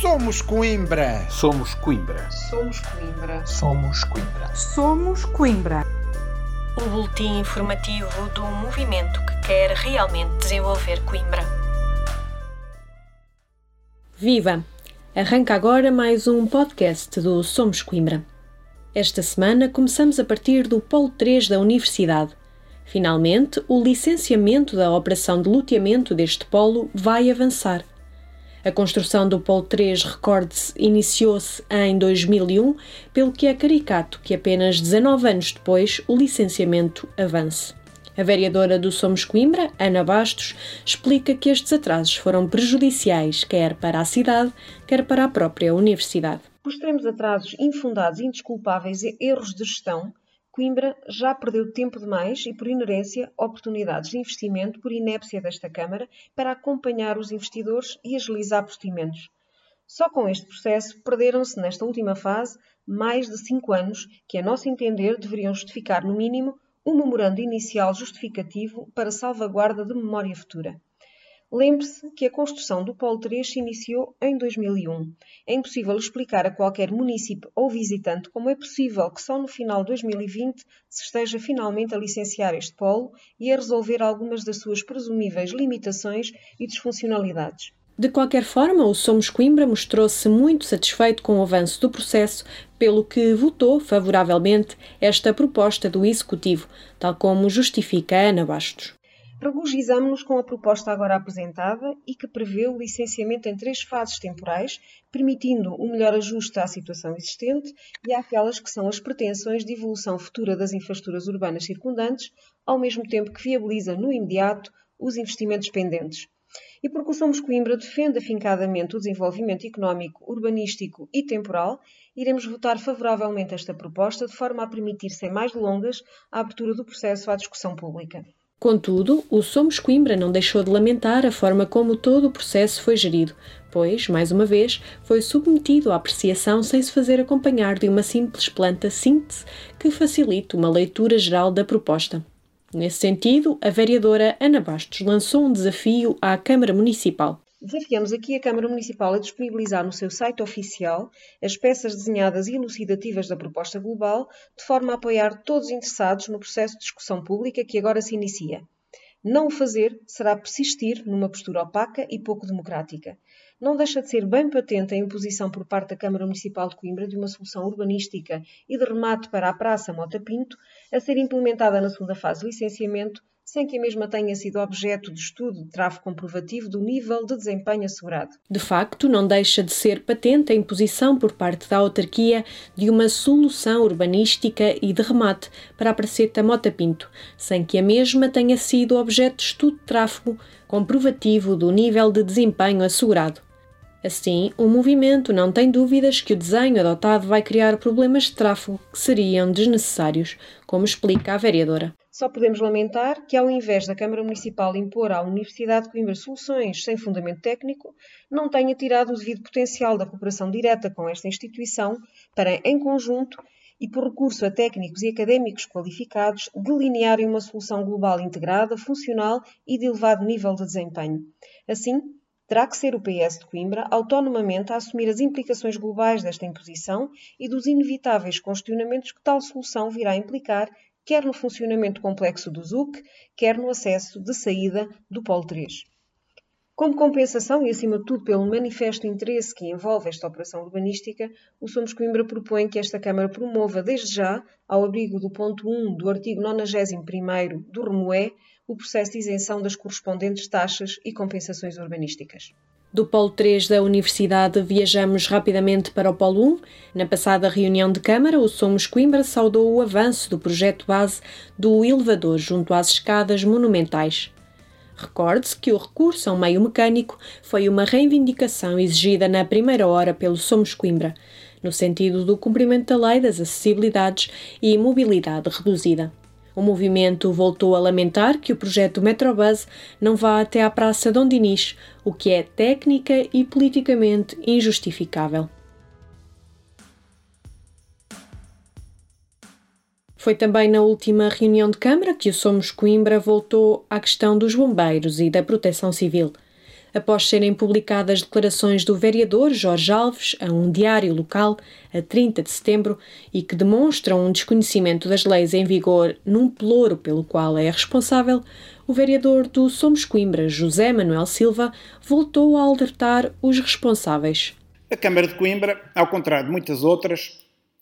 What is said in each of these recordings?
Somos Coimbra. Somos Coimbra. Somos Coimbra. Somos Coimbra. Somos Coimbra. O boletim informativo do movimento que quer realmente desenvolver Coimbra. Viva! Arranca agora mais um podcast do Somos Coimbra. Esta semana começamos a partir do Polo 3 da Universidade. Finalmente, o licenciamento da operação de loteamento deste polo vai avançar. A construção do Polo 3, recorde-se, iniciou-se em 2001, pelo que é caricato que apenas 19 anos depois o licenciamento avance. A vereadora do Somos Coimbra, Ana Bastos, explica que estes atrasos foram prejudiciais quer para a cidade, quer para a própria universidade. Por extremos atrasos infundados, indesculpáveis e erros de gestão, Coimbra já perdeu tempo demais e, por inerência, oportunidades de investimento por inépcia desta Câmara para acompanhar os investidores e agilizar procedimentos. Só com este processo perderam-se, nesta última fase, mais de cinco anos que, a nosso entender, deveriam justificar, no mínimo, um memorando inicial justificativo para salvaguarda de memória futura. Lembre-se que a construção do Polo 3 se iniciou em 2001. É impossível explicar a qualquer município ou visitante como é possível que só no final de 2020 se esteja finalmente a licenciar este polo e a resolver algumas das suas presumíveis limitações e disfuncionalidades. De qualquer forma, o Somos Coimbra mostrou-se muito satisfeito com o avanço do processo, pelo que votou favoravelmente esta proposta do Executivo, tal como justifica Ana Bastos. Regozijamos-nos com a proposta agora apresentada e que prevê o licenciamento em três fases temporais, permitindo um melhor ajuste à situação existente e àquelas que são as pretensões de evolução futura das infraestruturas urbanas circundantes, ao mesmo tempo que viabiliza no imediato os investimentos pendentes. E porque o Somos Coimbra defende afincadamente o desenvolvimento económico, urbanístico e temporal, iremos votar favoravelmente esta proposta de forma a permitir, sem mais delongas, a abertura do processo à discussão pública. Contudo, o Somos Coimbra não deixou de lamentar a forma como todo o processo foi gerido, pois, mais uma vez, foi submetido à apreciação sem se fazer acompanhar de uma simples planta síntese que facilite uma leitura geral da proposta. Nesse sentido, a vereadora Ana Bastos lançou um desafio à Câmara Municipal. Desafiamos aqui a Câmara Municipal a disponibilizar no seu site oficial as peças desenhadas e elucidativas da proposta global, de forma a apoiar todos os interessados no processo de discussão pública que agora se inicia. Não o fazer será persistir numa postura opaca e pouco democrática. Não deixa de ser bem patente a imposição por parte da Câmara Municipal de Coimbra de uma solução urbanística e de remate para a Praça Mota Pinto, a ser implementada na segunda fase de licenciamento, sem que a mesma tenha sido objeto de estudo de tráfego comprovativo do nível de desempenho assegurado. De facto, não deixa de ser patente a imposição por parte da autarquia de uma solução urbanística e de remate para a Praceta Mota Pinto, sem que a mesma tenha sido objeto de estudo de tráfego comprovativo do nível de desempenho assegurado. Assim, o movimento não tem dúvidas que o desenho adotado vai criar problemas de tráfego que seriam desnecessários, como explica a vereadora. Só podemos lamentar que, ao invés da Câmara Municipal impor à Universidade de Coimbra soluções sem fundamento técnico, não tenha tirado o devido potencial da cooperação direta com esta instituição para, em conjunto e por recurso a técnicos e académicos qualificados, delinearem uma solução global integrada, funcional e de elevado nível de desempenho. Assim, terá que ser o PS de Coimbra autonomamente a assumir as implicações globais desta imposição e dos inevitáveis questionamentos que tal solução virá implicar quer no funcionamento complexo do ZUC, quer no acesso de saída do Polo 3. Como compensação e, acima de tudo, pelo manifesto interesse que envolve esta operação urbanística, o Somos Coimbra propõe que esta Câmara promova, desde já, ao abrigo do ponto 1 do artigo 91 do REMOE, o processo de isenção das correspondentes taxas e compensações urbanísticas. Do Polo 3 da Universidade viajamos rapidamente para o Polo 1. Na passada reunião de Câmara, o Somos Coimbra saudou o avanço do projeto base do elevador junto às escadas monumentais. Recorde-se que o recurso a um meio mecânico foi uma reivindicação exigida na primeira hora pelo Somos Coimbra, no sentido do cumprimento da lei das acessibilidades e mobilidade reduzida. O movimento voltou a lamentar que o projeto Metrobus não vá até à Praça Dom Dinis, o que é técnica e politicamente injustificável. Foi também na última reunião de Câmara que o Somos Coimbra voltou à questão dos bombeiros e da proteção civil. após serem publicadas declarações do vereador Jorge Alves a um diário local a 30 de setembro e que demonstram um desconhecimento das leis em vigor num pelouro pelo qual é responsável, o vereador do Somos Coimbra, José Manuel Silva, voltou a alertar os responsáveis. A Câmara de Coimbra, ao contrário de muitas outras,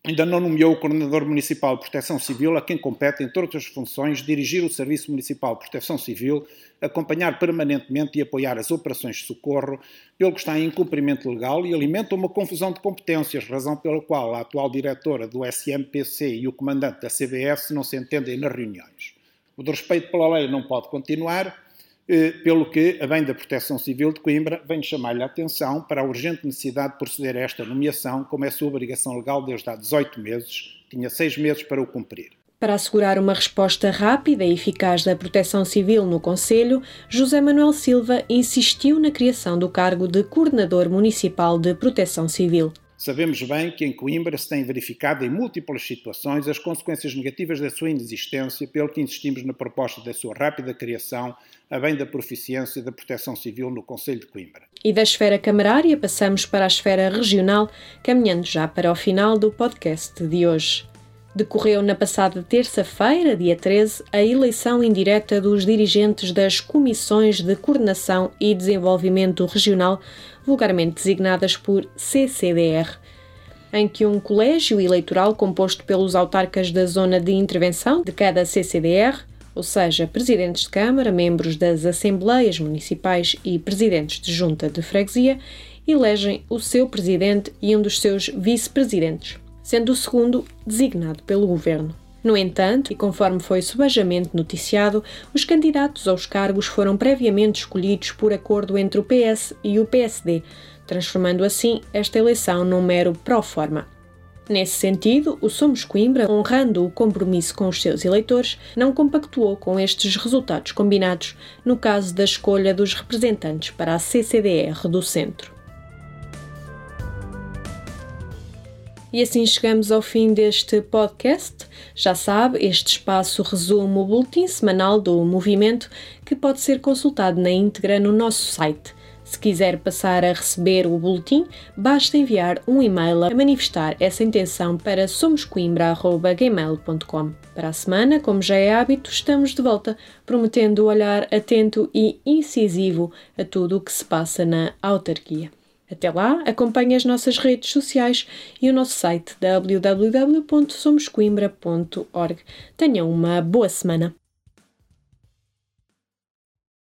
ainda não nomeou o Coordenador Municipal de Proteção Civil, a quem compete, entre outras funções, dirigir o Serviço Municipal de Proteção Civil, acompanhar permanentemente e apoiar as operações de socorro, pelo que está em cumprimento legal e alimenta uma confusão de competências, razão pela qual a atual diretora do SMPC e o comandante da CBS não se entendem nas reuniões. O de respeito pela lei não pode continuar, pelo que a bem da Proteção Civil de Coimbra vem chamar-lhe a atenção para a urgente necessidade de proceder a esta nomeação, como é sua obrigação legal desde há 18 meses, tinha seis meses para o cumprir. Para assegurar uma resposta rápida e eficaz da Proteção Civil no Conselho, José Manuel Silva insistiu na criação do cargo de Coordenador Municipal de Proteção Civil. Sabemos bem que em Coimbra se têm verificado em múltiplas situações as consequências negativas da sua inexistência, pelo que insistimos na proposta da sua rápida criação, a bem da proficiência da proteção civil no Conselho de Coimbra. E da esfera camarária passamos para a esfera regional, caminhando já para o final do podcast de hoje. Decorreu na passada terça-feira, dia 13, a eleição indireta dos dirigentes das Comissões de Coordenação e Desenvolvimento Regional, vulgarmente designadas por CCDR, em que um colégio eleitoral composto pelos autarcas da zona de intervenção de cada CCDR, ou seja, presidentes de Câmara, membros das Assembleias Municipais e presidentes de Junta de Freguesia, elegem o seu presidente e um dos seus vice-presidentes sendo o segundo designado pelo governo. No entanto, e conforme foi subajamente noticiado, os candidatos aos cargos foram previamente escolhidos por acordo entre o PS e o PSD, transformando assim esta eleição num mero pró-forma. Nesse sentido, o Somos Coimbra, honrando o compromisso com os seus eleitores, não compactuou com estes resultados combinados no caso da escolha dos representantes para a CCDR do Centro. E assim chegamos ao fim deste podcast. Já sabe, este espaço resume o boletim semanal do movimento que pode ser consultado na íntegra no nosso site. Se quiser passar a receber o boletim, basta enviar um e-mail a manifestar essa intenção para somoscoimbra.gmail.com. Para a semana, como já é hábito, estamos de volta, prometendo olhar atento e incisivo a tudo o que se passa na autarquia. Até lá, acompanhe as nossas redes sociais e o nosso site www.somoscoimbra.org. Tenham uma boa semana!